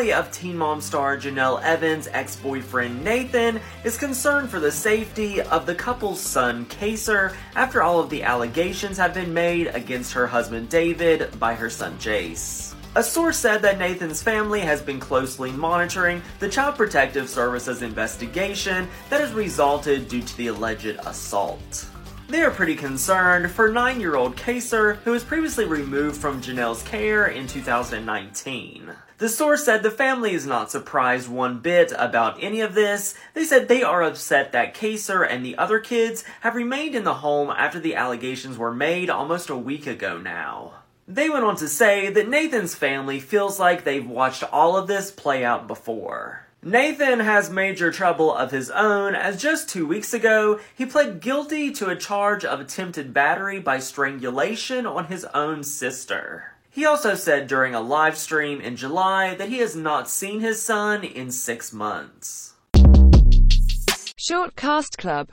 family of Teen Mom star Jenelle Evans' ex boyfriend Nathan is concerned for the safety of the couple's son Kaiser after all of the allegations have been made against her husband David by her son Jace. A source said that Nathan's family has been closely monitoring the Child Protective Service's investigation that has resulted due to the alleged assault. They are pretty concerned for 9 year old Kaiser, who was previously removed from Jenelle's care in 2019. The source said the family is not surprised one bit about any of this. They said they are upset that Kaiser and the other kids have remained in the home after the allegations were made almost a week ago now. They went on to say that Nathan's family feels like they've watched all of this play out before. Nathan has major trouble of his own as just two weeks ago, he pled guilty to a charge of attempted battery by strangulation on his own sister. He also said during a live stream in July that he has not seen his son in six months. Short Cast Club